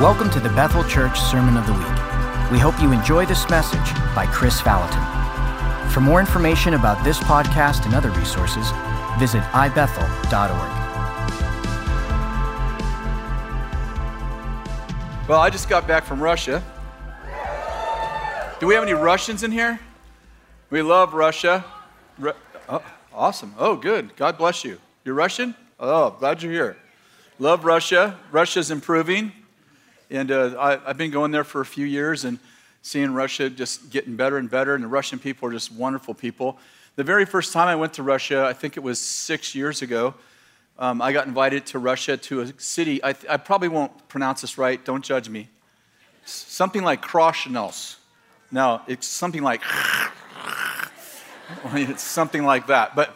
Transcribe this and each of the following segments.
Welcome to the Bethel Church Sermon of the Week. We hope you enjoy this message by Kris Vallotton. For more information about this podcast and other resources, visit ibethel.org. Well, I just got back from Russia. Do we have any Russians in here? We love Russia. Ru- oh, awesome. Oh, good. God bless you. You're Russian? Oh, glad you're here. Love Russia. Russia's improving. And uh, I, I've been going there for a few years and seeing Russia just getting better and better. And the Russian people are just wonderful people. The very first time I went to Russia, I think it was six years ago, um, I got invited to Russia to a city. I, I, probably won't pronounce this right. Don't judge me. Something like Kroshenos. No, it's something like. it's something like that. But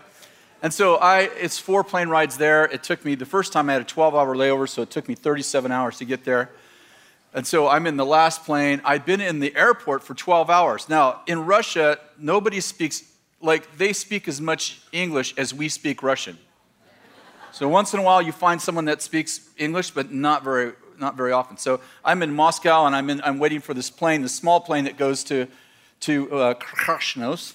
and so I, it's four plane rides there. It took me the first time I had a 12-hour layover, so it took me 37 hours to get there. And so I'm in the last plane. I'd been in the airport for 12 hours. Now in Russia, nobody speaks like they speak as much English as we speak Russian. So once in a while, you find someone that speaks English, but not very, not very often. So I'm in Moscow, and I'm, in, I'm waiting for this plane, the small plane that goes to, to uh, Krasnos,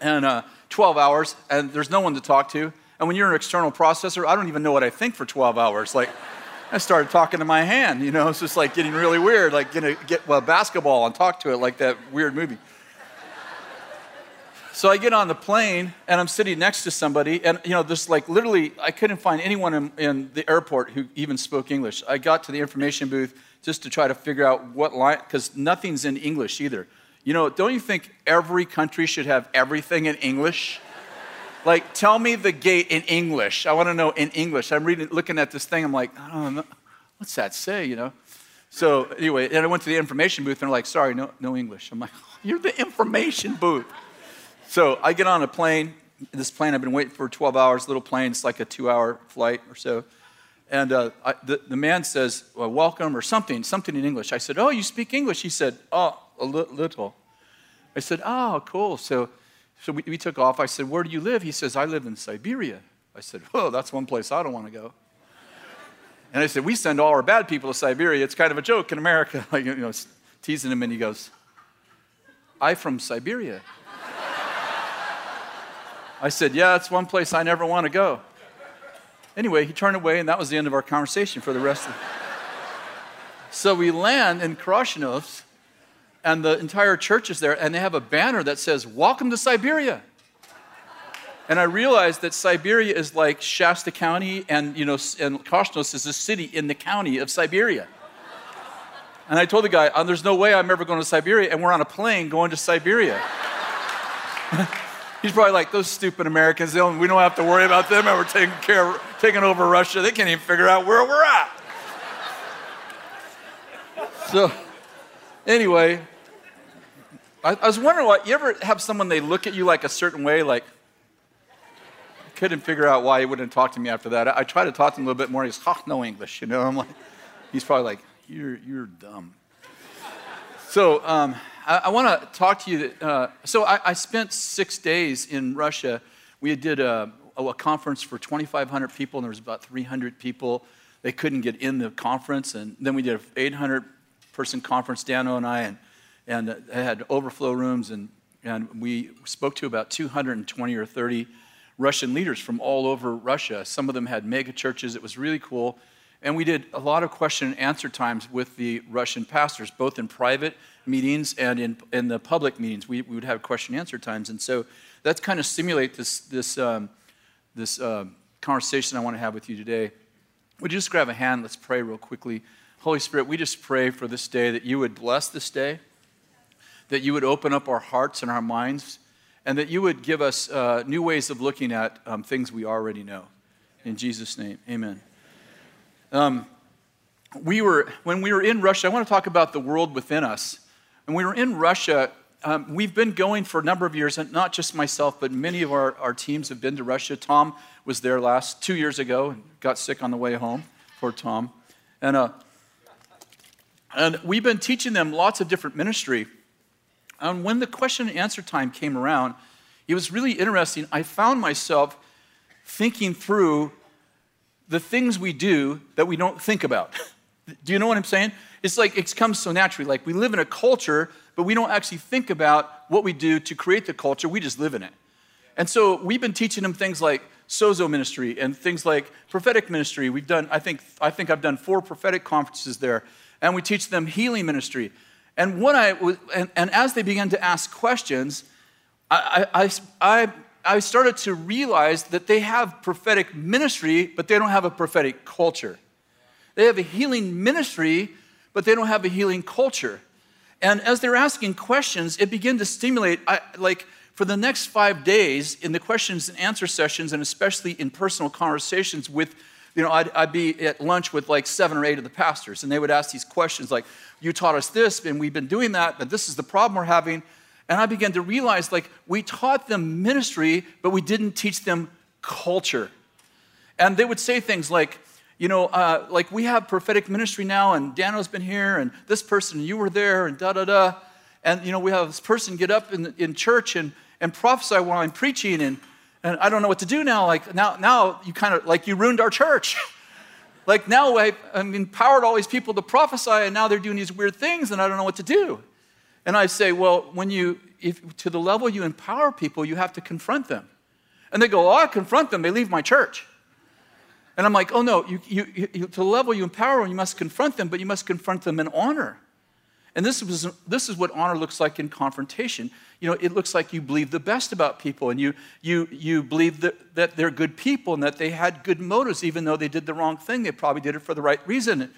and uh, 12 hours, and there's no one to talk to. And when you're an external processor, I don't even know what I think for 12 hours. Like, I started talking to my hand, you know, it's just like getting really weird, like gonna get a basketball and talk to it like that weird movie. So I get on the plane and I'm sitting next to somebody, and you know, this like literally, I couldn't find anyone in, in, the airport who even spoke English. I got to the information booth just to try to figure out what line, because nothing's in English either. You know, don't you think every country should have everything in English? Like, tell me the gate in English. I want to know in English. I'm reading, looking at this thing. I'm like, I don't know, what's that say? You know. So anyway, and I went to the information booth, and they're like, sorry, no, no English. I'm like, you're the information booth. So I get on a plane. This plane I've been waiting for 12 hours, little plane. It's like a two hour flight or so. And uh, I, the, the man says, well, welcome or something, something in English. I said, oh, you speak English? He said, oh, a li- little. I said, oh, cool. So, so we, we took off. I said, where do you live? He says, I live in Siberia. I said, oh, that's one place I don't want to go. And I said, we send all our bad people to Siberia. It's kind of a joke in America. like, you know, teasing him, and he goes, I from Siberia. I said, Yeah, it's one place I never want to go. Anyway, he turned away, and that was the end of our conversation for the rest of So we land in Krashenos, and the entire church is there, and they have a banner that says, Welcome to Siberia. And I realized that Siberia is like Shasta County, and, you know, and Krashenos is a city in the county of Siberia. And I told the guy, oh, There's no way I'm ever going to Siberia, and we're on a plane going to Siberia. He's probably like, those stupid Americans, we don't have to worry about them, we're taking care of, taking over Russia. They can't even figure out where we're at. So, anyway, I, I was wondering what, you ever have someone, they look at you like a certain way, like, couldn't figure out why he wouldn't talk to me after that. I, I tried to talk to him a little bit more. He's, ha, no English, you know? I'm like, he's probably like, you're, you're dumb. So, um, I, I want to talk to you. Uh, so I, I, spent six days in Russia. We did a, a conference for 2,500 people, and there was about 300 people. They couldn't get in the conference, and then we did an 800 person conference, Dano and I, and, and they had overflow rooms, and, and we spoke to about 220 or 30 Russian leaders from all over Russia. Some of them had mega churches. It was really cool. And we did a lot of question and answer times with the Russian pastors, both in private meetings and in, in the public meetings. We, we would have question and answer times. And so that's kind of simulate this, this, um, this uh, conversation I want to have with you today. Would you just grab a hand? Let's pray real quickly. Holy Spirit, we just pray for this day that you would bless this day, that you would open up our hearts and our minds, and that you would give us uh, new ways of looking at um, things we already know. In Jesus' name, amen. Um, we were, when we were in Russia, I want to talk about the world within us. And we were in Russia. Um, we've been going for a number of years, and not just myself, but many of our, our teams have been to Russia. Tom was there last two years ago and got sick on the way home. Poor Tom. And, uh, and we've been teaching them lots of different ministry. And when the question and answer time came around, it was really interesting. I found myself thinking through the things we do that we don't think about. Do you know what I'm saying? It's like it comes so naturally. Like we live in a culture, but we don't actually think about what we do to create the culture. We just live in it. And so we've been teaching them things like sozo ministry and things like prophetic ministry. We've done, I think, I think I've done four prophetic conferences there. And we teach them healing ministry. And when I was, and, and as they began to ask questions, I, I, I, I started to realize that they have prophetic ministry, but they don't have a prophetic culture. They have a healing ministry, but they don't have a healing culture. And as they're asking questions, it began to stimulate, I, like for the next five days in the questions and answer sessions, and especially in personal conversations with, you know, I'd, I'd be at lunch with like seven or eight of the pastors, and they would ask these questions like, You taught us this, and we've been doing that, but this is the problem we're having. And I began to realize like we taught them ministry, but we didn't teach them culture. And they would say things like, you know, uh, like we have prophetic ministry now, and Dano's been here, and this person, and you were there, and da da da. And, you know, we have this person get up in, in church and, and prophesy while I'm preaching, and, and I don't know what to do now. Like, now, now you kind of, like, you ruined our church. like, now I, I've empowered all these people to prophesy, and now they're doing these weird things, and I don't know what to do. And I say, well, when you, if, to the level you empower people, you have to confront them. And they go, oh, I confront them, they leave my church. And I'm like, oh no, you, you, you, to the level you empower them, you must confront them, but you must confront them in honor. And this, this is what honor looks like in confrontation. You know, it looks like you believe the best about people and you, you, you believe that, that they're good people and that they had good motives, even though they did the wrong thing. They probably did it for the right reason.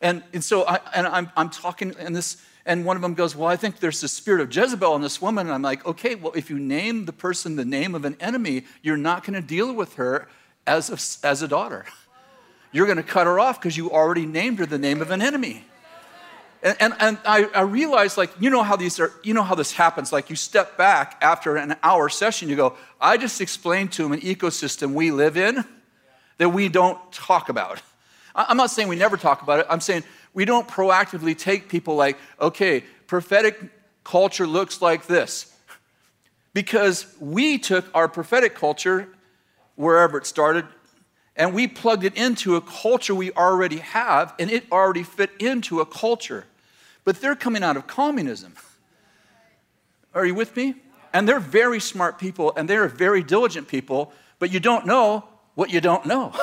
And, and so I, and I'm, I'm talking, and, this, and one of them goes, Well, I think there's the spirit of Jezebel in this woman. And I'm like, Okay, well, if you name the person the name of an enemy, you're not going to deal with her as a, as a daughter. You're going to cut her off because you already named her the name of an enemy. And, and, and I, I, realized, like, you know how these are, you know how this happens. Like, you step back after an hour session, you go, I just explained to him an ecosystem we live in that we don't talk about. I'm not saying we never talk about it. I'm saying we don't proactively take people like, okay, prophetic culture looks like this. Because we took our prophetic culture wherever it started, and we plugged it into a culture we already have, and it already fit into a culture. But they're coming out of communism. Are you with me? And they're very smart people, and they're very diligent people, but you don't know what you don't know.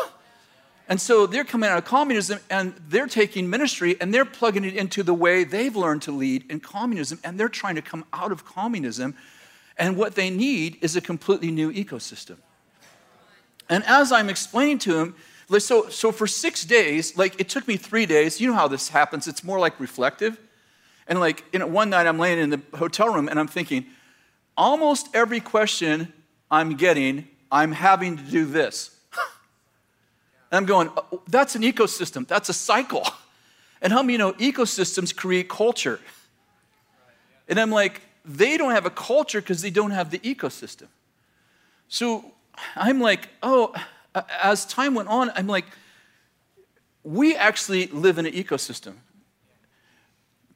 And so they're coming out of communism and they're taking ministry and they're plugging it into the way they've learned to lead in communism and they're trying to come out of communism. And what they need is a completely new ecosystem. And as I'm explaining to him, so, so for six days, like it took me three days, you know how this happens, it's more like reflective. And like know, one night I'm laying in the hotel room and I'm thinking, almost every question I'm getting, I'm having to do this. and I'm going, oh, that's an ecosystem, that's a cycle. And how many you know ecosystems create culture? And I'm like, they don't have a culture because they don't have the ecosystem. So I'm like, oh, as time went on, I'm like, we actually live in an ecosystem.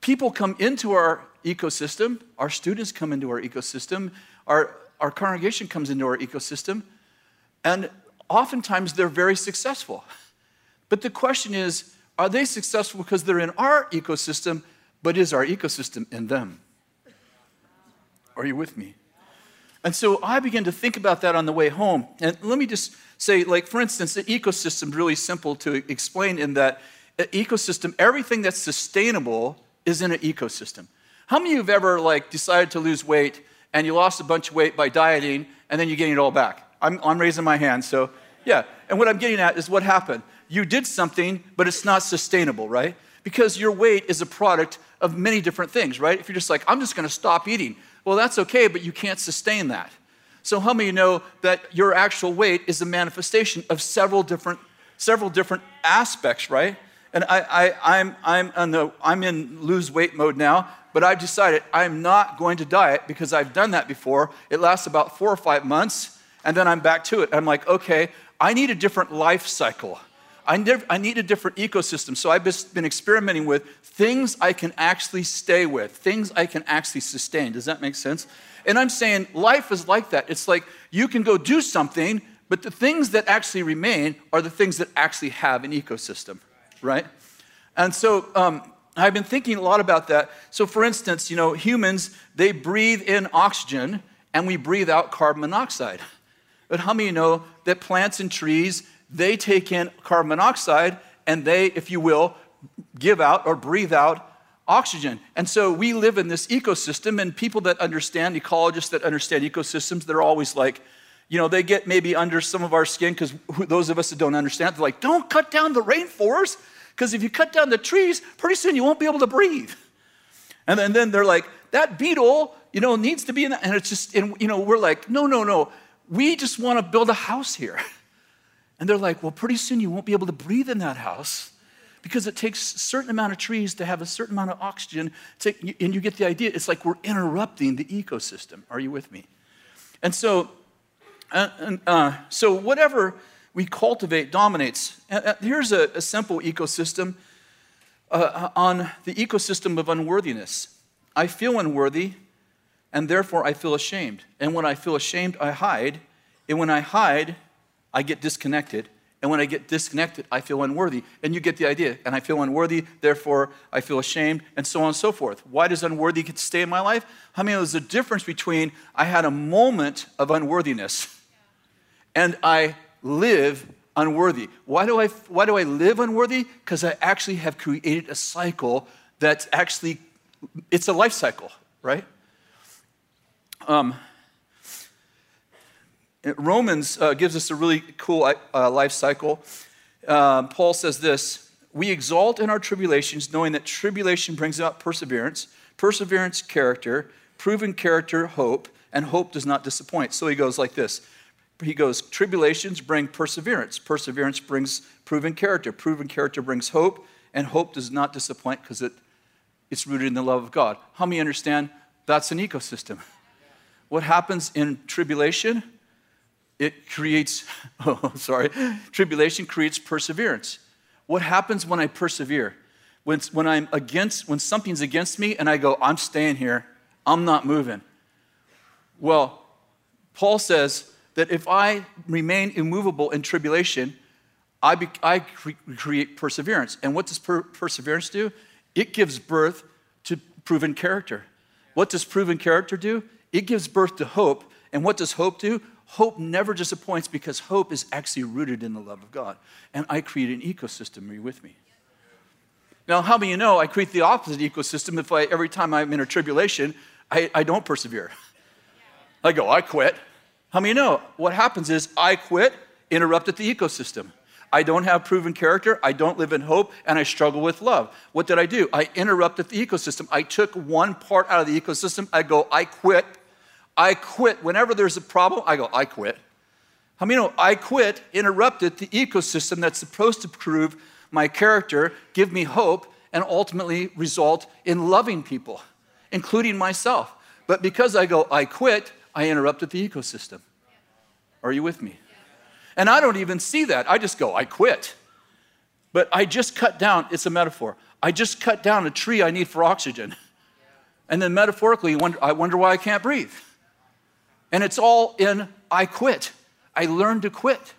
People come into our ecosystem, our students come into our ecosystem, our, our congregation comes into our ecosystem, and oftentimes they're very successful. But the question is, are they successful because they're in our ecosystem, but is our ecosystem in them? Are you with me? And so I began to think about that on the way home. And let me just say, like, for instance, the ecosystem is really simple to explain in that uh, ecosystem, everything that's sustainable is in an ecosystem. How many of you have ever like decided to lose weight and you lost a bunch of weight by dieting and then you're getting it all back? I'm, I'm raising my hand, so yeah. And what I'm getting at is what happened. You did something, but it's not sustainable, right? Because your weight is a product of many different things, right? If you're just like, I'm just gonna stop eating, well, that's okay, but you can't sustain that. So, how many know that your actual weight is a manifestation of several different, several different aspects, right? And I, I, I'm, I'm, on the, I'm in lose weight mode now, but I've decided I'm not going to diet because I've done that before. It lasts about four or five months, and then I'm back to it. I'm like, okay, I need a different life cycle. I I need a different ecosystem. So I've been experimenting with things I can actually stay with, things I can actually sustain. Does that make sense? And I'm saying life is like that. It's like you can go do something, but the things that actually remain are the things that actually have an ecosystem, right? And so um, I've been thinking a lot about that. So, for instance, you know, humans, they breathe in oxygen and we breathe out carbon monoxide. But how many know that plants and trees, they take in carbon monoxide and they, if you will, give out or breathe out oxygen. And so we live in this ecosystem, and people that understand, ecologists that understand ecosystems, they're always like, you know, they get maybe under some of our skin because those of us that don't understand, they're like, don't cut down the rainforest because if you cut down the trees, pretty soon you won't be able to breathe. And then, then they're like, that beetle, you know, needs to be in that. And it's just, and, you know, we're like, no, no, no. We just want to build a house here. And they're like, well, pretty soon you won't be able to breathe in that house because it takes a certain amount of trees to have a certain amount of oxygen. To, and you get the idea. It's like we're interrupting the ecosystem. Are you with me? And so, uh, uh, so whatever we cultivate dominates. Uh, here's a, a simple ecosystem uh, on the ecosystem of unworthiness. I feel unworthy, and therefore I feel ashamed. And when I feel ashamed, I hide. And when I hide, I get disconnected. And when I get disconnected, I feel unworthy. And you get the idea. And I feel unworthy, therefore I feel ashamed, and so on and so forth. Why does unworthy stay in my life? I mean, there's a difference between I had a moment of unworthiness and I live unworthy. Why do I, why do I live unworthy? Because I actually have created a cycle that's actually, it's a life cycle, right? Um, Romans uh, gives us a really cool uh, life cycle. Uh, Paul says this We exalt in our tribulations, knowing that tribulation brings about perseverance, perseverance, character, proven character, hope, and hope does not disappoint. So he goes like this he goes, Tribulations bring perseverance. Perseverance brings proven character. Proven character brings hope, and hope does not disappoint because it, it's rooted in the love of God. How many understand that's an ecosystem? What happens in tribulation? It creates, oh, sorry, tribulation creates perseverance. What happens when I persevere? When, when I'm against, when something's against me and I go, I'm staying here, I'm not moving. Well, Paul says, that if I remain immovable in tribulation, I, be, I cre- create perseverance. And what does per- perseverance do? It gives birth to proven character. What does proven character do? It gives birth to hope. And what does hope do? Hope never disappoints because hope is actually rooted in the love of God. And I create an ecosystem. Are you with me? Now, how many you know I create the opposite ecosystem if I, every time I'm in a tribulation, I, I don't persevere? I go, I quit. How many know what happens is I quit, interrupted the ecosystem. I don't have proven character, I don't live in hope, and I struggle with love. What did I do? I interrupted the ecosystem. I took one part out of the ecosystem. I go, I quit. I quit. Whenever there's a problem, I go, I quit. How many know I quit, interrupted the ecosystem that's supposed to prove my character, give me hope, and ultimately result in loving people, including myself. But because I go, I quit, I interrupted the ecosystem. Are you with me? And I don't even see that. I just go, I quit. But I just cut down, it's a metaphor. I just cut down a tree I need for oxygen. And then metaphorically, I wonder why I can't breathe. And it's all in I quit. I learned to quit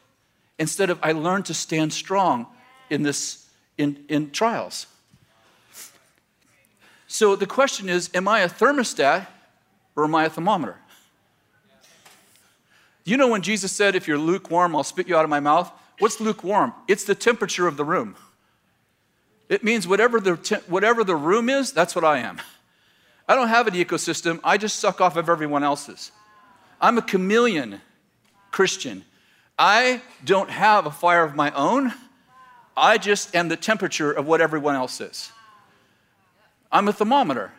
instead of I learned to stand strong in this in, in trials. So the question is, am I a thermostat or am I a thermometer? You know when Jesus said, If you're lukewarm, I'll spit you out of my mouth? What's lukewarm? It's the temperature of the room. It means whatever the, te- whatever the room is, that's what I am. I don't have an ecosystem, I just suck off of everyone else's. I'm a chameleon Christian. I don't have a fire of my own. I just am the temperature of what everyone else is. I'm a thermometer.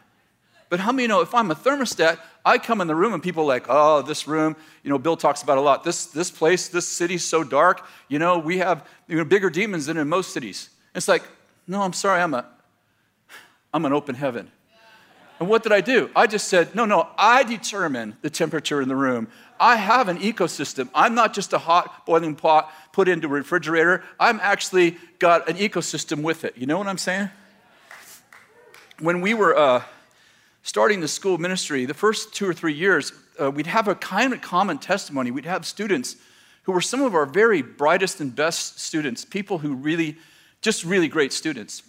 But how many know if I'm a thermostat, I come in the room and people are like, oh, this room, you know, Bill talks about a lot. This, this place, this city's so dark. You know, we have you know, bigger demons than in most cities. It's like, no, I'm sorry, I'm, a, I'm an open heaven. And what did I do? I just said, no, no, I determine the temperature in the room. I have an ecosystem. I'm not just a hot boiling pot put into a refrigerator. I'm actually got an ecosystem with it. You know what I'm saying? When we were, uh, starting the school ministry, the first two or three years, uh, we'd have a kind of common testimony. We'd have students who were some of our very brightest and best students, people who really, just really great students.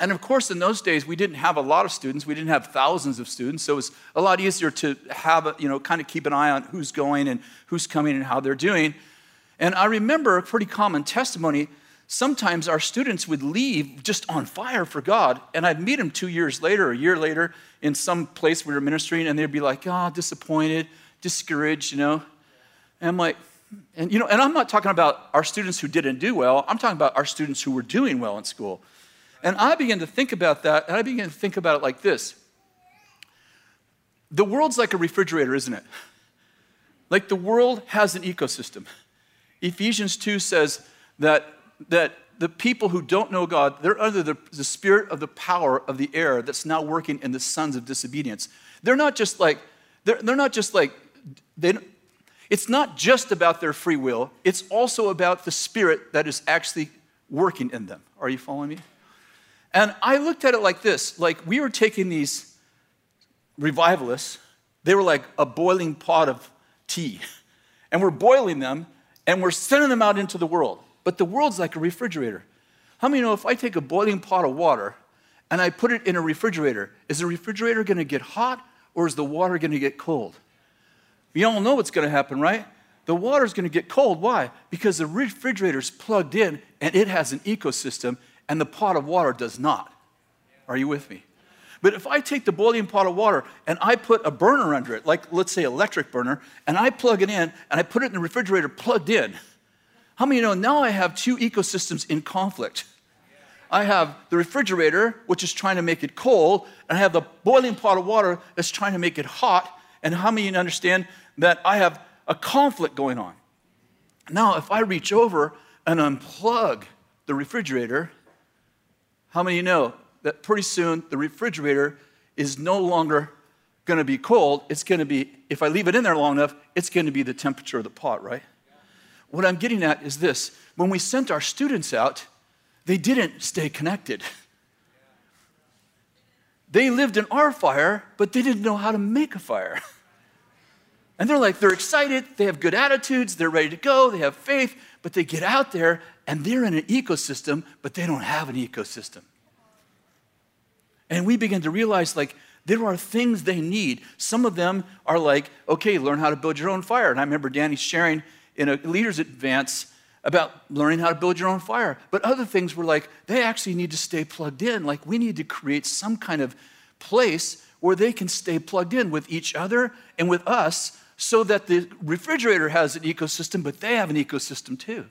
And of course, in those days, we didn't have a lot of students. We didn't have thousands of students. So it was a lot easier to have, a, you know, kind of keep an eye on who's going and who's coming and how they're doing. And I remember a pretty common testimony. Sometimes our students would leave just on fire for God. And I'd meet them two years later, a year later, in some place we were ministering, and they'd be like, oh, disappointed, discouraged, you know. And I'm like, and you know, and I'm not talking about our students who didn't do well. I'm talking about our students who were doing well in school. And I began to think about that, and I began to think about it like this The world's like a refrigerator, isn't it? Like the world has an ecosystem. Ephesians 2 says that, that the people who don't know God, they're under the, the spirit of the power of the air that's now working in the sons of disobedience. They're not just like, they're, they're not just like, they, it's not just about their free will, it's also about the spirit that is actually working in them. Are you following me? And I looked at it like this like we were taking these revivalists, they were like a boiling pot of tea, and we're boiling them and we're sending them out into the world. But the world's like a refrigerator. How many know if I take a boiling pot of water and I put it in a refrigerator, is the refrigerator gonna get hot or is the water gonna get cold? You all know what's gonna happen, right? The water's gonna get cold. Why? Because the refrigerator's plugged in and it has an ecosystem and the pot of water does not. Are you with me? But if I take the boiling pot of water and I put a burner under it, like let's say electric burner, and I plug it in and I put it in the refrigerator plugged in, how many know now I have two ecosystems in conflict? I have the refrigerator, which is trying to make it cold, and I have the boiling pot of water that's trying to make it hot. And how many understand that I have a conflict going on? Now, if I reach over and unplug the refrigerator, how many know that pretty soon the refrigerator is no longer going to be cold? It's going to be, if I leave it in there long enough, it's going to be the temperature of the pot, right? What I'm getting at is this when we sent our students out, they didn't stay connected. They lived in our fire, but they didn't know how to make a fire. And they're like, they're excited, they have good attitudes, they're ready to go, they have faith, but they get out there and they're in an ecosystem, but they don't have an ecosystem. And we begin to realize, like, there are things they need. Some of them are like, okay, learn how to build your own fire. And I remember Danny sharing in a leader's advance about learning how to build your own fire. But other things were like, they actually need to stay plugged in. Like, we need to create some kind of place where they can stay plugged in with each other and with us so that the refrigerator has an ecosystem, but they have an ecosystem too.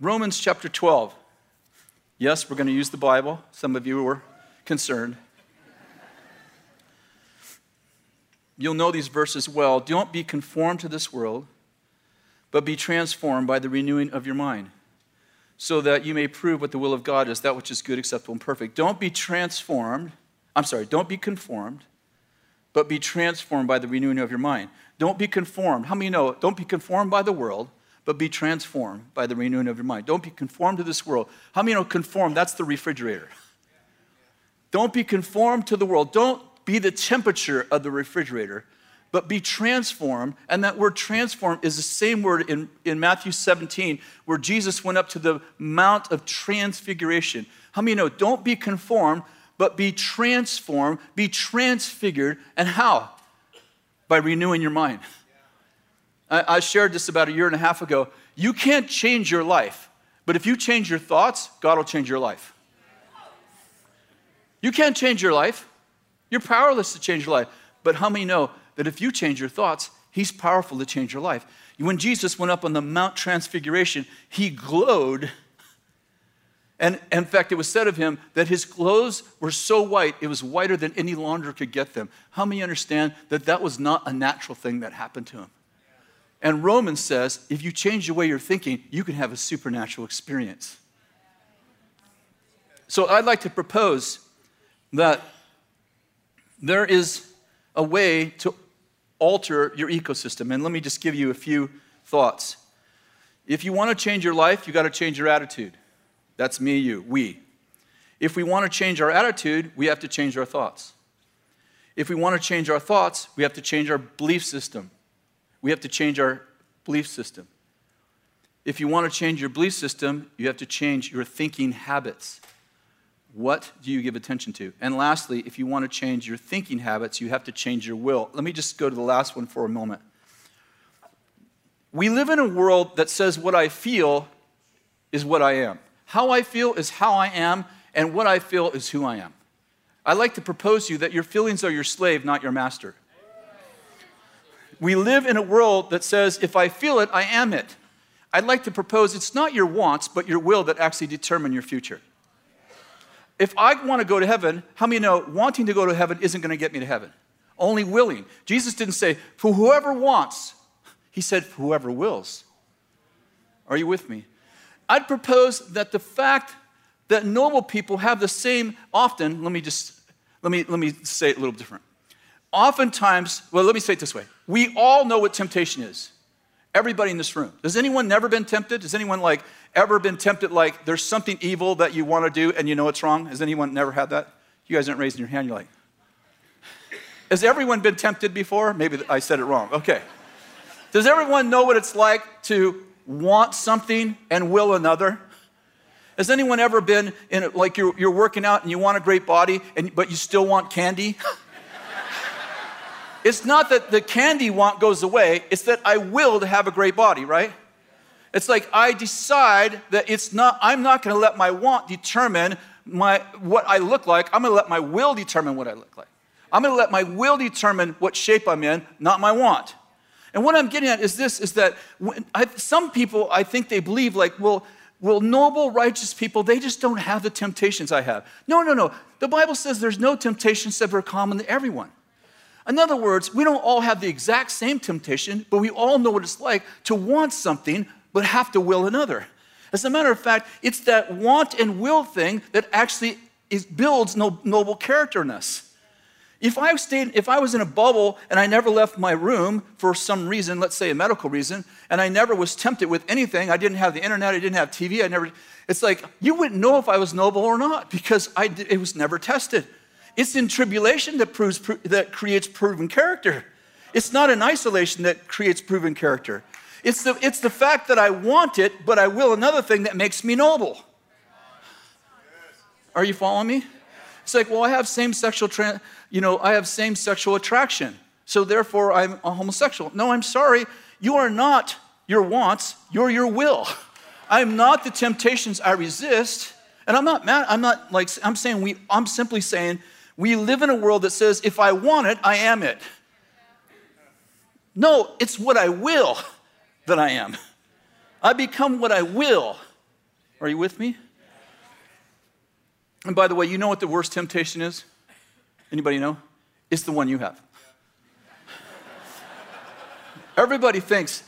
Romans chapter 12. Yes, we're going to use the Bible. Some of you were concerned. You'll know these verses well. Don't be conformed to this world, but be transformed by the renewing of your mind, so that you may prove what the will of God is, that which is good, acceptable, and perfect. Don't be transformed. I'm sorry, don't be conformed, but be transformed by the renewing of your mind. Don't be conformed. How many know? Don't be conformed by the world, but be transformed by the renewing of your mind. Don't be conformed to this world. How many know conformed? That's the refrigerator. Don't be conformed to the world. Don't be the temperature of the refrigerator, but be transformed. And that word transformed is the same word in, in Matthew 17, where Jesus went up to the Mount of Transfiguration. How many know? Don't be conformed, but be transformed, be transfigured. And how? By renewing your mind. I, I shared this about a year and a half ago. You can't change your life, but if you change your thoughts, God will change your life. You can't change your life. You're powerless to change your life. But how many know that if you change your thoughts, He's powerful to change your life? When Jesus went up on the Mount Transfiguration, He glowed. And in fact, it was said of him that his clothes were so white, it was whiter than any launderer could get them. How many understand that that was not a natural thing that happened to him? And Romans says if you change the way you're thinking, you can have a supernatural experience. So I'd like to propose that there is a way to alter your ecosystem. And let me just give you a few thoughts. If you want to change your life, you got to change your attitude. That's me, you, we. If we want to change our attitude, we have to change our thoughts. If we want to change our thoughts, we have to change our belief system. We have to change our belief system. If you want to change your belief system, you have to change your thinking habits. What do you give attention to? And lastly, if you want to change your thinking habits, you have to change your will. Let me just go to the last one for a moment. We live in a world that says what I feel is what I am. How I feel is how I am, and what I feel is who I am. I'd like to propose to you that your feelings are your slave, not your master. We live in a world that says, if I feel it, I am it. I'd like to propose it's not your wants, but your will that actually determine your future. If I want to go to heaven, how many know wanting to go to heaven isn't going to get me to heaven? Only willing. Jesus didn't say, for whoever wants, he said, for whoever wills. Are you with me? I'd propose that the fact that normal people have the same, often, let me just, let me, let me say it a little different. Oftentimes, well, let me say it this way. We all know what temptation is. Everybody in this room. Has anyone never been tempted? Has anyone like ever been tempted like there's something evil that you want to do and you know it's wrong? Has anyone never had that? You guys aren't raising your hand. You're like, has everyone been tempted before? Maybe I said it wrong. Okay. Does everyone know what it's like to want something and will another? Has anyone ever been in like you're, you're working out and you want a great body, and, but you still want candy? it's not that the candy want goes away, it's that I will to have a great body, right? It's like I decide that it's not, I'm not gonna let my want determine my, what I look like. I'm gonna let my will determine what I look like. I'm gonna let my will determine what shape I'm in, not my want. And what I'm getting at is this is that I, some people, I think they believe, like, well, well, noble, righteous people, they just don't have the temptations I have. No, no, no. The Bible says there's no temptations that are common to everyone. In other words, we don't all have the exact same temptation, but we all know what it's like to want something but have to will another. As a matter of fact, it's that want and will thing that actually is, builds noble character in us. If I stayed, if I was in a bubble and I never left my room for some reason, let's say a medical reason, and I never was tempted with anything, I didn't have the internet, I didn't have TV, I never, it's like you wouldn't know if I was noble or not because I, it was never tested. It's in tribulation that proves that creates proven character. It's not in isolation that creates proven character. It's the, it's the fact that I want it, but I will another thing that makes me noble. Are you following me? It's like, well, I have same sexual, tra- you know, I have same sexual attraction, so therefore I'm a homosexual. No, I'm sorry, you are not your wants, you're your will. I'm not the temptations I resist, and I'm not mad. I'm not like I'm saying we. I'm simply saying we live in a world that says if I want it, I am it. No, it's what I will that I am. I become what I will. Are you with me? And by the way, you know what the worst temptation is? Anybody know? It's the one you have. Everybody thinks,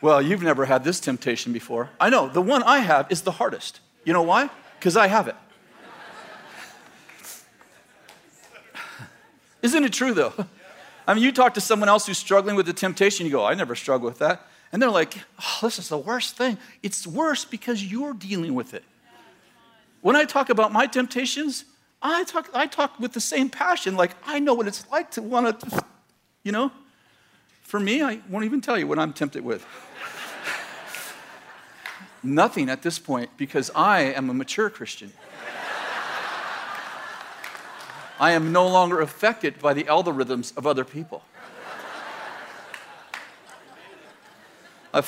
well, you've never had this temptation before. I know, the one I have is the hardest. You know why? Because I have it. Isn't it true though? I mean, you talk to someone else who's struggling with the temptation, you go, I never struggle with that. And they're like, oh, this is the worst thing. It's worse because you're dealing with it. When I talk about my temptations, I talk, I talk with the same passion. Like, I know what it's like to want to, you know? For me, I won't even tell you what I'm tempted with. Nothing at this point because I am a mature Christian. I am no longer affected by the algorithms of other people. I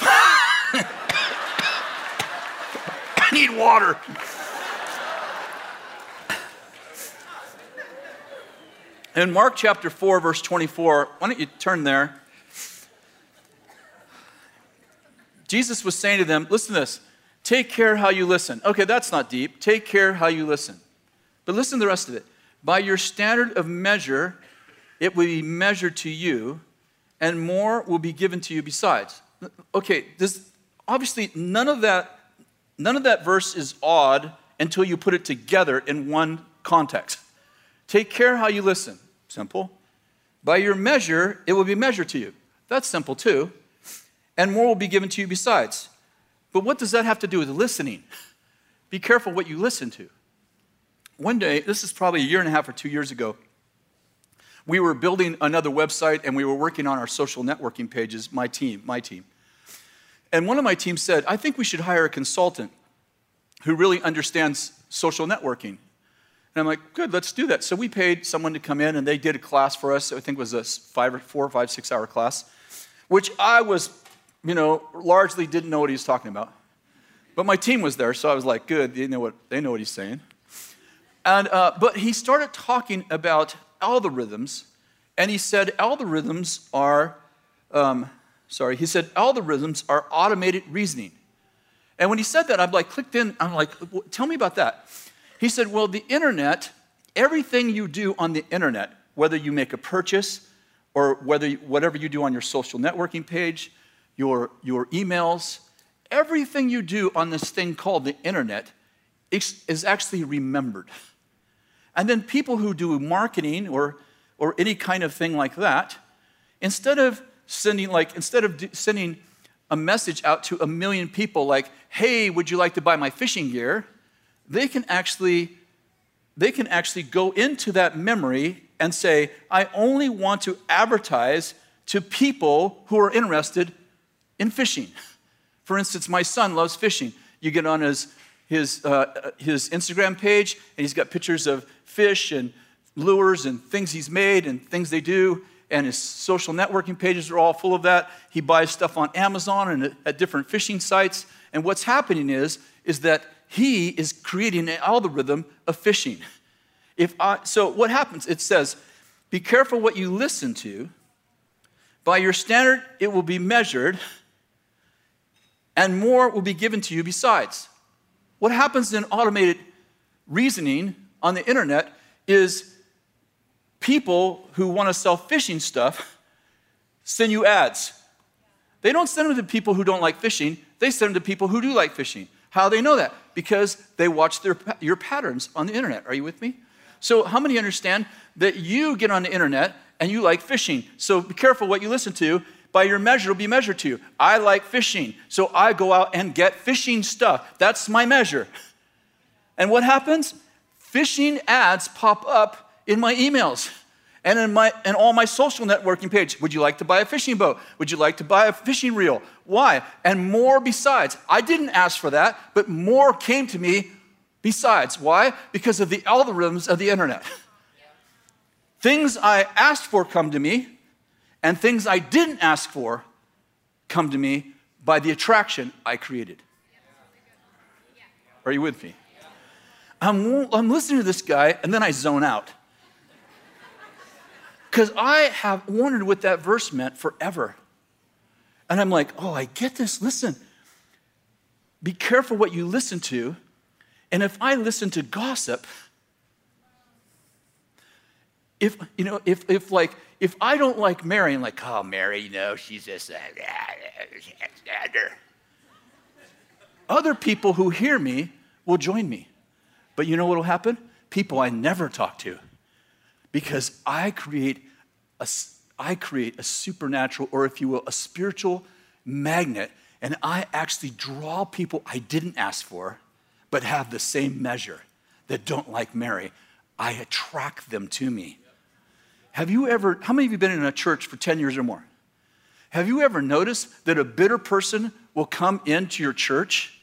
need water. In Mark chapter 4, verse 24, why don't you turn there? Jesus was saying to them, listen to this, take care how you listen. Okay, that's not deep. Take care how you listen. But listen to the rest of it. By your standard of measure, it will be measured to you, and more will be given to you besides. Okay, this obviously none of that none of that verse is odd until you put it together in one context. Take care how you listen. Simple. By your measure, it will be measured to you. That's simple too. And more will be given to you besides. But what does that have to do with listening? Be careful what you listen to. One day, this is probably a year and a half or two years ago, we were building another website and we were working on our social networking pages, my team, my team. And one of my team said, I think we should hire a consultant who really understands social networking. And I'm like, good, let's do that. So we paid someone to come in and they did a class for us. I think it was a five or four or five, six hour class, which I was, you know, largely didn't know what he was talking about. But my team was there, so I was like, good, they know what, they know what he's saying. And, uh, but he started talking about algorithms, and he said algorithms are, um, sorry, he said algorithms are automated reasoning. And when he said that, I'm like, clicked in, I'm like, tell me about that. He said, well, the internet, everything you do on the internet, whether you make a purchase or whether whatever you do on your social networking page, your, your emails, everything you do on this thing called the internet is actually remembered. And then people who do marketing or, or any kind of thing like that, instead of sending like instead of sending a message out to a million people like, "Hey, would you like to buy my fishing gear?" they can actually they can actually go into that memory and say, "I only want to advertise to people who are interested in fishing." For instance, my son loves fishing. You get on his, his, uh, his Instagram page, and he's got pictures of fish and lures and things he's made and things they do. And his social networking pages are all full of that. He buys stuff on Amazon and at different fishing sites. And what's happening is, is that he is creating an algorithm of fishing. If I, so what happens? It says, be careful what you listen to. By your standard, it will be measured and more will be given to you besides. What happens in automated reasoning on the internet is people who want to sell fishing stuff send you ads. They don't send them to people who don't like fishing, they send them to people who do like fishing. How do they know that? Because they watch their, your patterns on the internet. Are you with me? So, how many understand that you get on the internet and you like fishing? So, be careful what you listen to by your measure will be measured to you. I like fishing, so I go out and get fishing stuff. That's my measure. And what happens? Fishing ads pop up in my emails and in my and all my social networking page. Would you like to buy a fishing boat? Would you like to buy a fishing reel? Why? And more besides. I didn't ask for that, but more came to me besides. Why? Because of the algorithms of the internet. Things I asked for come to me, and things I didn't ask for come to me by the attraction I created. Are you with me? I'm, I'm listening to this guy and then I zone out. Because I have wondered what that verse meant forever. And I'm like, oh, I get this. Listen, be careful what you listen to. And if I listen to gossip, if, you know, if, if like, if I don't like Mary, I'm like, oh, Mary, you know, she's just, other people who hear me will join me. But you know what will happen? People I never talk to. Because I create a, I create a supernatural, or if you will, a spiritual magnet, and I actually draw people I didn't ask for, but have the same measure that don't like Mary. I attract them to me. Have you ever, how many of you been in a church for 10 years or more? Have you ever noticed that a bitter person will come into your church?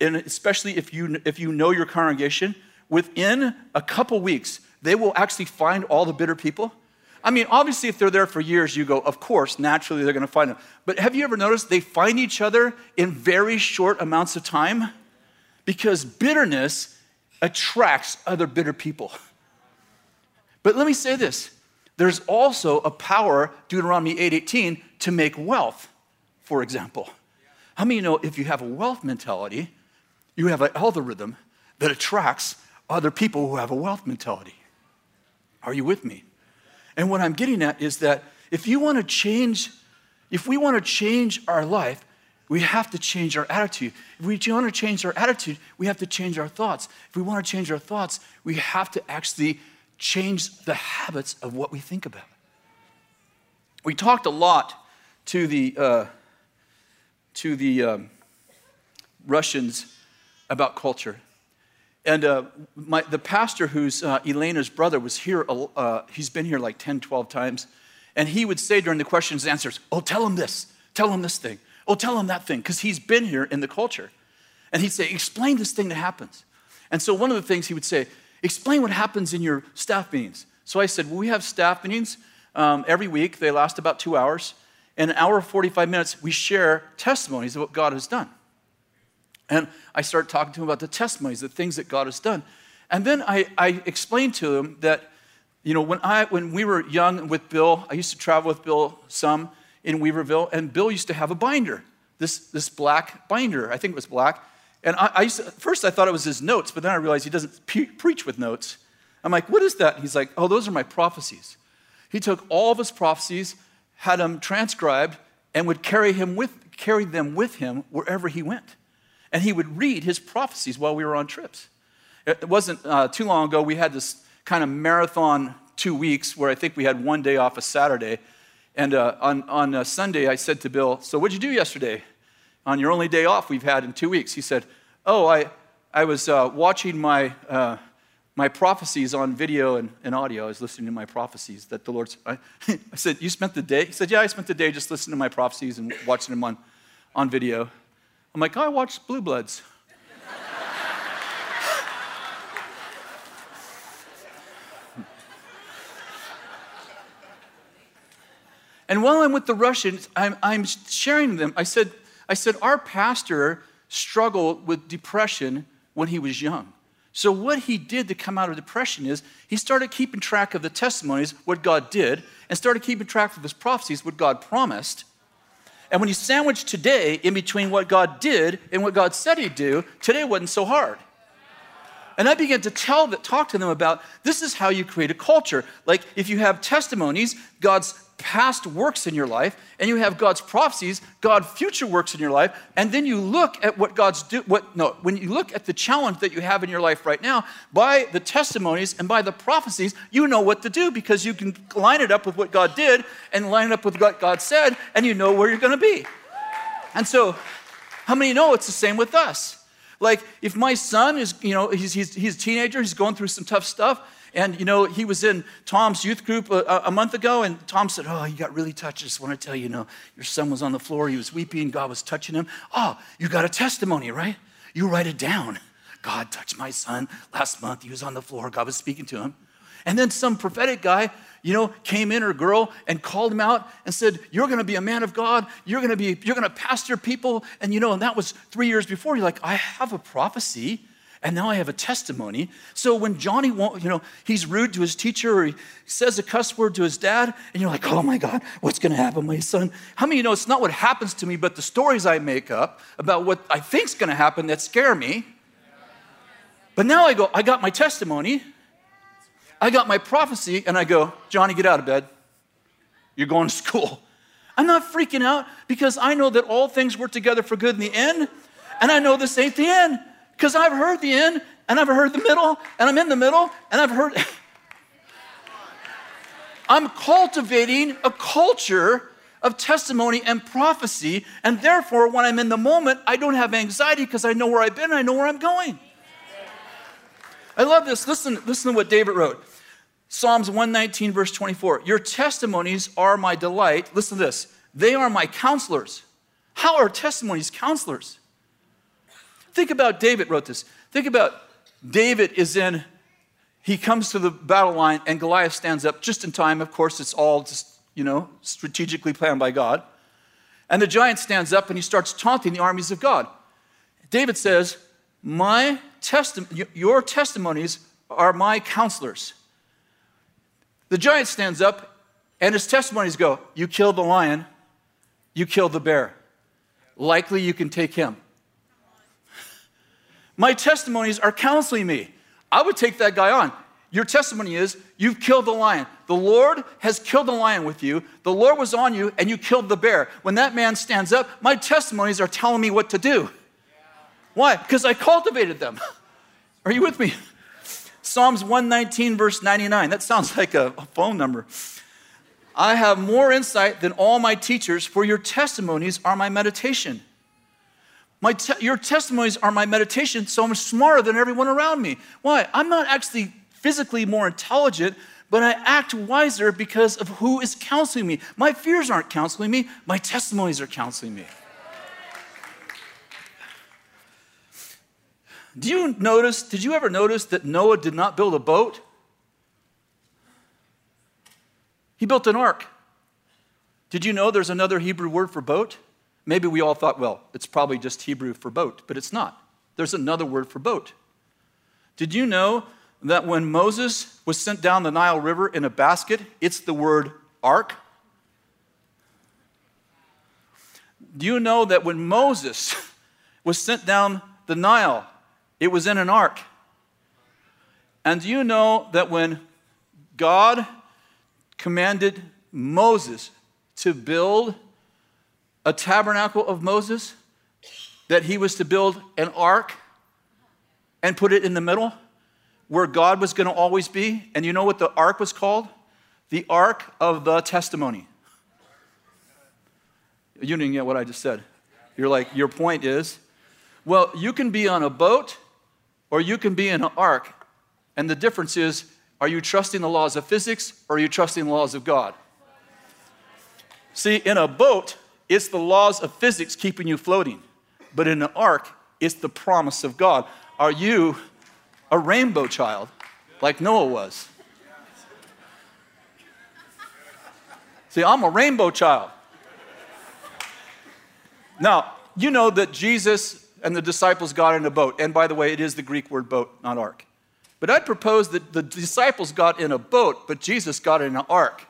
And especially if you, if you know your congregation, within a couple weeks, they will actually find all the bitter people. I mean, obviously, if they're there for years, you go, of course, naturally they're going to find them. But have you ever noticed they find each other in very short amounts of time? Because bitterness attracts other bitter people. But let me say this there's also a power, Deuteronomy 8:18, to make wealth, for example. How many know if you have a wealth mentality, you have an algorithm that attracts other people who have a wealth mentality? Are you with me? And what I'm getting at is that if you want to change, if we want to change our life, we have to change our attitude. If we want to change our attitude, we have to change our thoughts. If we want to change our thoughts, we have to actually change the habits of what we think about. We talked a lot to the, uh, to the um, Russians about culture. And uh, my, the pastor who's uh, Elena's brother was here, uh, he's been here like 10, 12 times. And he would say during the questions and answers, Oh, tell him this, tell him this thing. Oh, tell him that thing, because he's been here in the culture. And he'd say, Explain this thing that happens. And so one of the things he would say, Explain what happens in your staff meetings. So I said, Well, we have staff meetings um, every week. They last about two hours. In an hour 45 minutes, we share testimonies of what God has done. And I started talking to him about the testimonies, the things that God has done. And then I, I explained to him that, you know, when, I, when we were young with Bill, I used to travel with Bill some in Weaverville, and Bill used to have a binder, this, this black binder. I think it was black. And I, I to, first I thought it was his notes, but then I realized he doesn't pre- preach with notes. I'm like, what is that? He's like, oh, those are my prophecies. He took all of his prophecies, had them transcribed, and would carry, him with, carry them with him wherever he went. And he would read his prophecies while we were on trips. It wasn't uh, too long ago, we had this kind of marathon two weeks where I think we had one day off a Saturday. And uh, on, on Sunday, I said to Bill, So, what'd you do yesterday? On your only day off we've had in two weeks. He said, Oh, I, I was uh, watching my, uh, my prophecies on video and, and audio. I was listening to my prophecies that the Lord's. I, I said, You spent the day? He said, Yeah, I spent the day just listening to my prophecies and watching them on, on video. I'm like, oh, I watched Blue Bloods. and while I'm with the Russians, I'm, I'm sharing them. I said, I said, our pastor struggled with depression when he was young. So, what he did to come out of depression is he started keeping track of the testimonies, what God did, and started keeping track of his prophecies, what God promised. And when you sandwich today in between what God did and what God said He'd do, today wasn't so hard. And I began to tell that, talk to them about this is how you create a culture. Like if you have testimonies, God's past works in your life, and you have God's prophecies, God's future works in your life, and then you look at what God's do what no, when you look at the challenge that you have in your life right now, by the testimonies and by the prophecies, you know what to do because you can line it up with what God did and line it up with what God said, and you know where you're gonna be. And so, how many know it's the same with us? Like, if my son is, you know, he's, he's, he's a teenager, he's going through some tough stuff, and, you know, he was in Tom's youth group a, a, month ago, and Tom said, Oh, you got really touched. I just want to tell you, you know, your son was on the floor, he was weeping, God was touching him. Oh, you got a testimony, right? You write it down. God touched my son last month. He was on the floor, God was speaking to him. And then some prophetic guy, you know, came in or girl and called him out and said, You're gonna be a man of God, you're gonna be, you're gonna pastor people. And you know, and that was three years before. You're like, I have a prophecy and now I have a testimony. So when Johnny won't, you know, he's rude to his teacher or he says a cuss word to his dad, and you're like, oh my God, what's gonna happen, my son? How many you know it's not what happens to me, but the stories I make up about what I think's gonna happen that scare me. But now I go, I got my testimony, I got my prophecy, and I go, Johnny, get out of bed. You're going to school. I'm not freaking out because I know that all things work together for good in the end, and I know this ain't the end because I've heard the end, and I've heard the middle, and I'm in the middle, and I've heard. I'm cultivating a culture of testimony and prophecy, and therefore, when I'm in the moment, I don't have anxiety because I know where I've been and I know where I'm going. I love this. Listen, listen to what David wrote. Psalms 119, verse 24. Your testimonies are my delight. Listen to this. They are my counselors. How are testimonies counselors? Think about David wrote this. Think about David is in, he comes to the battle line and Goliath stands up just in time. Of course, it's all just, you know, strategically planned by God. And the giant stands up and he starts taunting the armies of God. David says, My testimony, your testimonies are my counselors. The giant stands up and his testimonies go, You killed the lion, you killed the bear. Likely you can take him. My testimonies are counseling me. I would take that guy on. Your testimony is you've killed the lion. The Lord has killed the lion with you. The Lord was on you and you killed the bear. When that man stands up, my testimonies are telling me what to do. Why? Because I cultivated them. Are you with me? Psalms 119, verse 99. That sounds like a, a phone number. I have more insight than all my teachers, for your testimonies are my meditation. My te- your testimonies are my meditation, so I'm smarter than everyone around me. Why? I'm not actually physically more intelligent, but I act wiser because of who is counseling me. My fears aren't counseling me, my testimonies are counseling me. Do you notice, did you ever notice that Noah did not build a boat? He built an ark. Did you know there's another Hebrew word for boat? Maybe we all thought, well, it's probably just Hebrew for boat, but it's not. There's another word for boat. Did you know that when Moses was sent down the Nile River in a basket, it's the word ark? Do you know that when Moses was sent down the Nile, it was in an ark? And do you know that when God commanded Moses to build a tabernacle of Moses, that he was to build an ark and put it in the middle where God was going to always be? And you know what the ark was called? The ark of the testimony. You didn't get what I just said. You're like, your point is, well, you can be on a boat or you can be in an ark. And the difference is, are you trusting the laws of physics or are you trusting the laws of God? See, in a boat, it's the laws of physics keeping you floating. But in an ark, it's the promise of God. Are you a rainbow child like Noah was? See, I'm a rainbow child. Now, you know that Jesus and the disciples got in a boat. And by the way, it is the Greek word boat, not ark. But I'd propose that the disciples got in a boat, but Jesus got in an ark.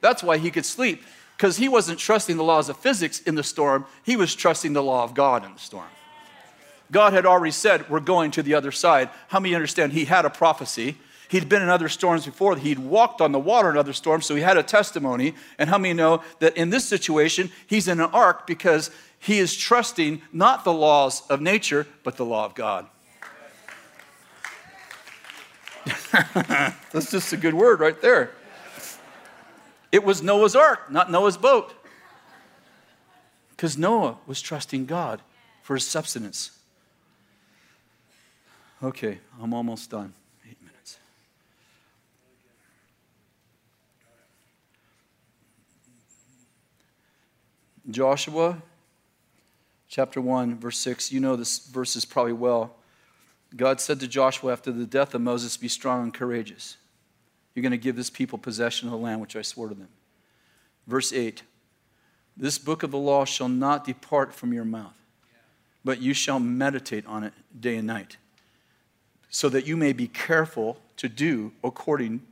That's why he could sleep, because he wasn't trusting the laws of physics in the storm, he was trusting the law of God in the storm. God had already said, We're going to the other side. How many understand he had a prophecy? He'd been in other storms before. He'd walked on the water in other storms, so he had a testimony. And how many know that in this situation, he's in an ark because he is trusting not the laws of nature, but the law of God. That's just a good word right there. It was Noah's ark, not Noah's boat. Because Noah was trusting God for his subsistence. Okay, I'm almost done. Eight minutes. Joshua chapter 1, verse 6. You know this verse is probably well. God said to Joshua after the death of Moses, Be strong and courageous. You're going to give this people possession of the land which I swore to them. Verse 8 This book of the law shall not depart from your mouth, but you shall meditate on it day and night, so that you may be careful to do according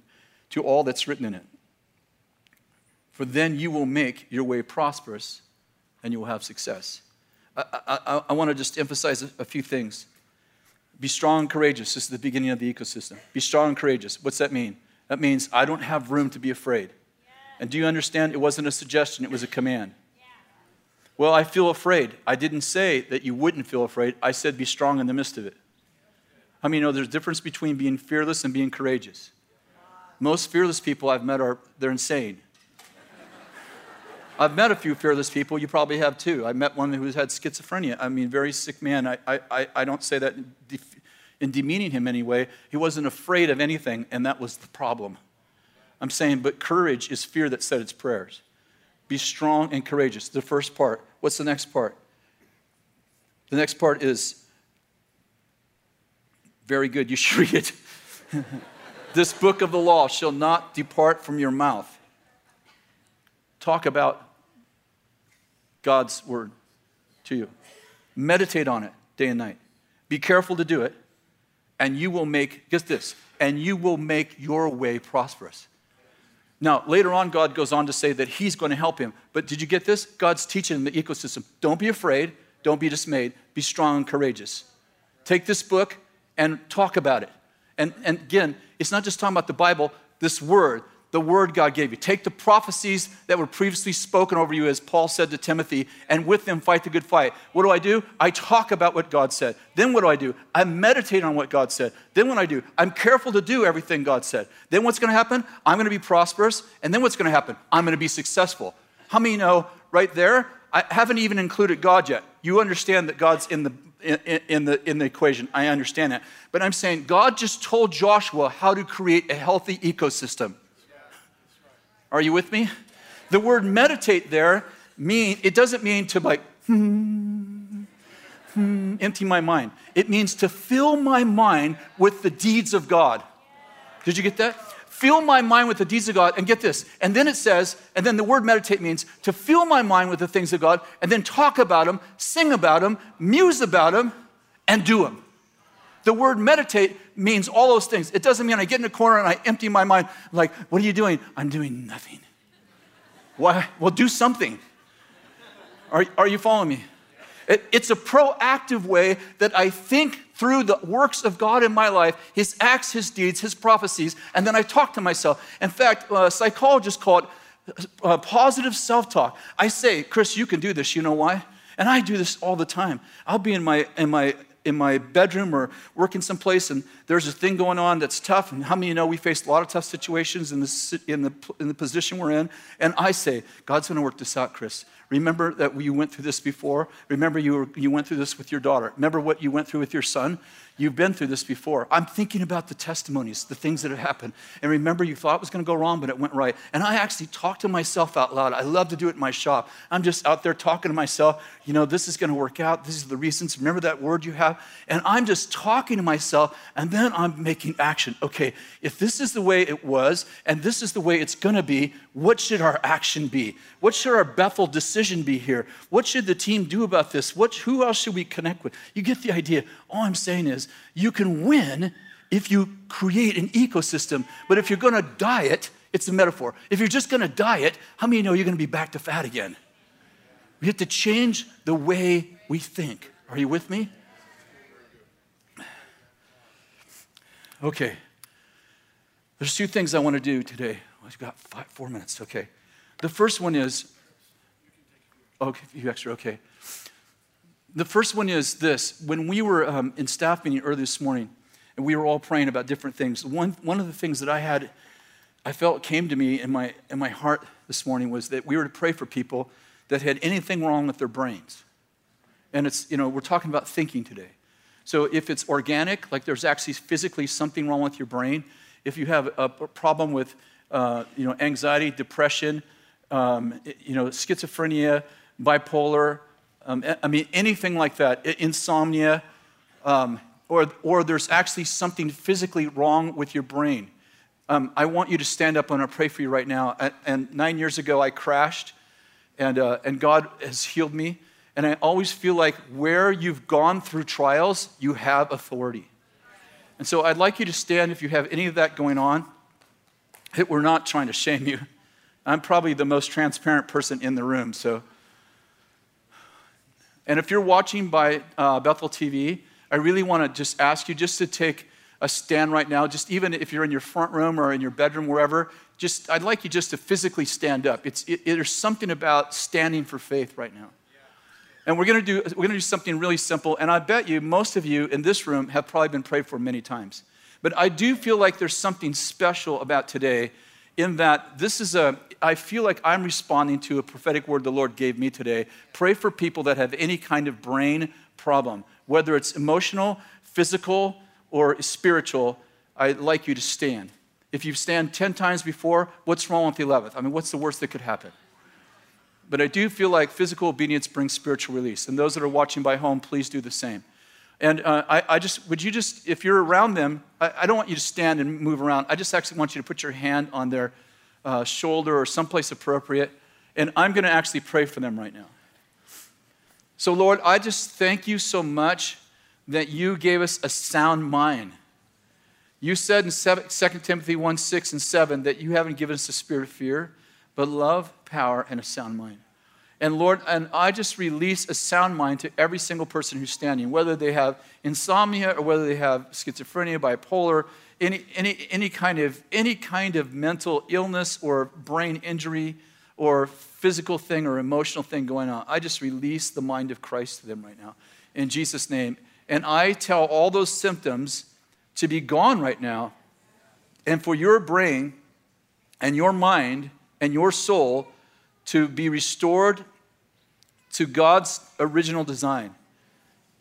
to all that's written in it. For then you will make your way prosperous and you will have success. I, I, I want to just emphasize a, few things. Be strong and courageous. This is the beginning of the ecosystem. Be strong and courageous. What's that mean? That means I don't have room to be afraid. And do you understand? It wasn't a suggestion, it was a command. Well, I feel afraid. I didn't say that you wouldn't feel afraid. I said be strong in the midst of it. I mean, you know there's a difference between being fearless and being courageous? Most fearless people I've met are they're insane. I've met a few fearless people. You probably have too. I met one who had schizophrenia. I mean, very sick man. I, I, I don't say that in, in demeaning him anyway. He wasn't afraid of anything, and that was the problem. I'm saying, but courage is fear that said its prayers. Be strong and courageous. The first part. What's the next part? The next part is very good. You should read it. this book of the law shall not depart from your mouth talk about God's word to you. Meditate on it day and night. Be careful to do it, and you will make, get this, and you will make your way prosperous. Now, later on, God goes on to say that He's going to help him. But did you get this? God's teaching in the ecosystem. Don't be afraid. Don't be dismayed. Be strong and courageous. Take this book and talk about it. And, and again, it's not just talking about the Bible, this word, the word God gave you. Take the prophecies that were previously spoken over you, as Paul said to Timothy, and with them fight the good fight. What do I do? I talk about what God said. Then what do I do? I meditate on what God said. Then what I do? I'm careful to do everything God said. Then what's going to happen? I'm going to be prosperous. And then what's going to happen? I'm going to be successful. How many know right there? I haven't even included God yet. You understand that God's in the in, in, the, in the equation. I understand that. But I'm saying God just told Joshua how to create a healthy ecosystem. Are you with me? The word meditate there mean it doesn't mean to like hmm. hmm, empty my mind. It means to fill my mind with the deeds of God. Did you get that? Fill my mind with the deeds of God, and get this. And then it says, and then the word meditate means to fill my mind with the things of God, and then talk about them, sing about them, muse about them, and do them. The word meditate means all those things. It doesn't mean I get in a corner and I empty my mind, like, what are you doing? I'm doing nothing. Why? Well, do something. Are, are you following me? It, it's a proactive way that I think through the works of God in my life, His acts, His deeds, His prophecies, and then I talk to myself. In fact, psychologists call it uh, positive self talk. I say, Kris, you can do this. You know why? And I do this all the time. I'll be in my, in my in my bedroom or working someplace and there's a thing going on that's tough. And how many of you know we faced a lot of tough situations in the, in the, in the position we're in? And i say god's going to work this out Kris remember that you went through this before remember you, were, you went through this with your daughter remember what you went through with your son You've been through this before. I'm thinking about the testimonies, the things that have happened. And remember, you thought it was going to go wrong, but it went right. And I actually talk to myself out loud. I love to do it in my shop. I'm just out there talking to myself, you know, this is going to work out. These are the reasons. Remember that word you have? And I'm just talking to myself, and then I'm making action. Okay, if this is the way it was, and this is the way it's going to be, what should our action be? What should our Bethel decision be here? What should the team do about this? What, who else should we connect with? You get the idea. All I'm saying is, you can win if you create an ecosystem. But if you're going to diet, it's a metaphor. If you're just going to diet, how many know you're going to be back to fat again? We have to change the way we think. Are you with me? Okay. There's two things I want to do today. I've got five, four minutes. Okay. The first one is, okay, you extra, okay. The first one is this when we were um, in staff meeting early this morning, and we were all praying about different things, one, one of the things that I had, I felt came to me in my, in my heart this morning was that we were to pray for people that had anything wrong with their brains. And it's, you know, we're talking about thinking today. So if it's organic, like there's actually physically something wrong with your brain, if you have a, a problem with, uh, you know, anxiety, depression, um, you know, schizophrenia, bipolar, um, I mean, anything like that, insomnia, um, or, or there's actually something physically wrong with your brain. Um, I want you to stand up and I'll pray for you right now. And, and nine years ago, I crashed, and, uh, and God has healed me. And I always feel like where you've gone through trials, you have authority. And so I'd like you to stand if you have any of that going on. We're not trying to shame you. I'm probably the most transparent person in the room, so and if you're watching by uh, Bethel TV, I really want to just ask you just to take a stand right now, just even if you're in your front room or in your bedroom, wherever, just I'd like you just to physically stand up. It's, it, there's something about standing for faith right now. And we're to do we're to do something really simple and I bet you most of you in this room have probably been prayed for many times. But I do feel like there's something special about today in that this is a, I feel like I'm responding to a prophetic word the Lord gave me today. Pray for people that have any kind of brain problem, whether it's emotional, physical, or spiritual. I'd like you to stand. If you've stand 10 times before, what's wrong with the 11th? I mean, what's the worst that could happen? But I do feel like physical obedience brings spiritual release. And those that are watching by home, please do the same. And uh, I, I, just, would you just, if you're around them, I, I, don't want you to stand and move around. I just actually want you to put your hand on their uh, shoulder or someplace appropriate. And I'm going to actually pray for them right now. So, Lord, I just thank you so much that you gave us a sound mind. You said in 2 Timothy 1 6 and 7 that you haven't given us a spirit of fear, but love, power, and a sound mind. And Lord, and I just release a sound mind to every single person who's standing, whether they have insomnia or whether they have schizophrenia, bipolar, any, any, any, kind, of, any kind of mental illness or brain injury or physical thing or emotional thing going on. I just release the mind of Christ to them right now in Jesus' name. And I tell all those symptoms to be gone right now. And for your brain and your mind and your soul to be restored to God's original design.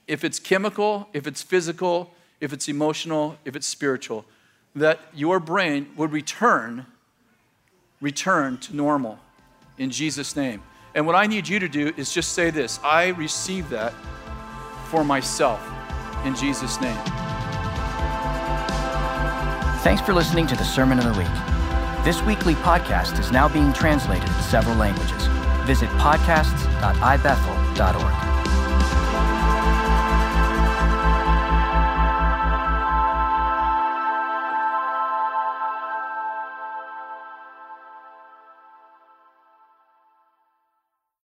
If it's chemical, if it's physical, if it's emotional, if it's spiritual, that your brain would return return to normal in Jesus name. And what I need you to do is just say this, I receive that for myself. In Jesus' name. Thanks for listening to the Sermon of the Week. This weekly podcast is now being translated in several languages. Visit podcasts.ibethel.org.